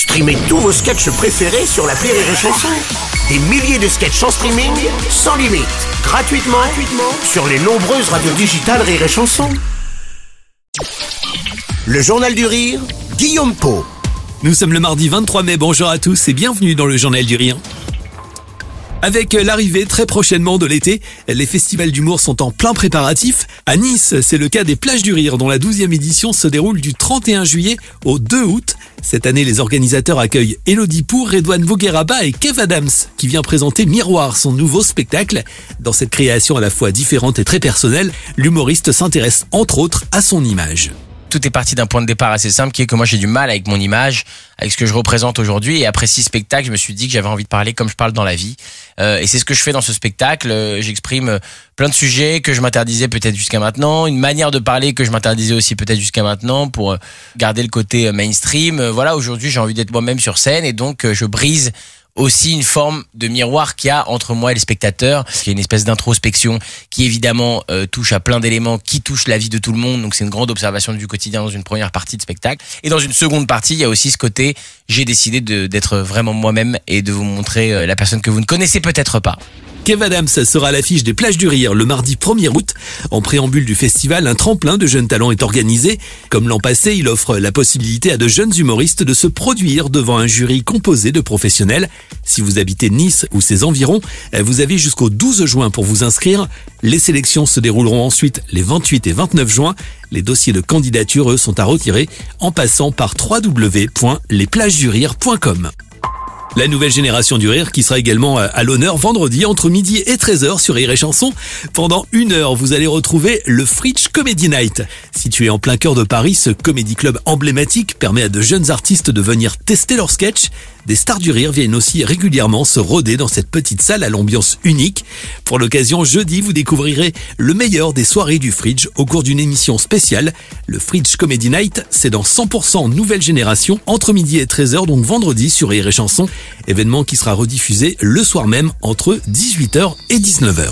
Streamez tous vos sketchs préférés sur la Rire et Chanson. Des milliers de sketchs en streaming, sans limite, gratuitement, gratuitement sur les nombreuses radios digitales Rire et Chanson. Le Journal du Rire, Guillaume Po. Nous sommes le mardi 23 mai, bonjour à tous et bienvenue dans le Journal du Rire. Avec l'arrivée très prochainement de l'été, les festivals d'humour sont en plein préparatif. À Nice, c'est le cas des Plages du Rire dont la 12e édition se déroule du 31 juillet au 2 août. Cette année, les organisateurs accueillent Elodie Pour, Redouane Vogueraba et Kev Adams, qui vient présenter Miroir, son nouveau spectacle. Dans cette création à la fois différente et très personnelle, l'humoriste s'intéresse entre autres à son image tout est parti d'un point de départ assez simple qui est que moi j'ai du mal avec mon image, avec ce que je représente aujourd'hui. Et après six spectacles, je me suis dit que j'avais envie de parler comme je parle dans la vie. Euh, et c'est ce que je fais dans ce spectacle. Euh, j'exprime euh, plein de sujets que je m'interdisais peut-être jusqu'à maintenant, une manière de parler que je m'interdisais aussi peut-être jusqu'à maintenant pour garder le côté mainstream. Voilà, aujourd'hui j'ai envie d'être moi-même sur scène et donc je brise aussi une forme de miroir qu'il y a entre moi et les spectateurs. Il y a une espèce d'introspection qui évidemment euh, touche à plein d'éléments, qui touche la vie de tout le monde. Donc c'est une grande observation du quotidien dans une première partie de spectacle. Et dans une seconde partie, il y a aussi ce côté, j'ai décidé d'être vraiment moi-même et de vous montrer euh, la personne que vous ne connaissez peut-être pas. Kev Adams sera l'affiche des plages du rire le mardi 1er août. En préambule du festival, un tremplin de jeunes talents est organisé. Comme l'an passé, il offre la possibilité à de jeunes humoristes de se produire devant un jury composé de professionnels. Si vous habitez Nice ou ses environs, vous avez jusqu'au 12 juin pour vous inscrire. Les sélections se dérouleront ensuite les 28 et 29 juin. Les dossiers de candidature, eux, sont à retirer en passant par www.lesplagesdurire.com. La nouvelle génération du rire qui sera également euh, à l'honneur vendredi entre midi et 13h sur Rire et Chanson. Pendant une heure, vous allez retrouver le Fridge Comedy Night. Situé en plein cœur de Paris, ce comédie club emblématique permet à de jeunes artistes de venir tester leurs sketchs. Des stars du rire viennent aussi régulièrement se rôder dans cette petite salle à l'ambiance unique. Pour l'occasion, jeudi, vous découvrirez le meilleur des soirées du Fridge au cours d'une émission spéciale. Le Fridge Comedy Night, c'est dans 100% nouvelle génération entre midi et 13h, donc vendredi sur Rire et Chanson. Événement qui sera rediffusé le soir même entre 18h et 19h.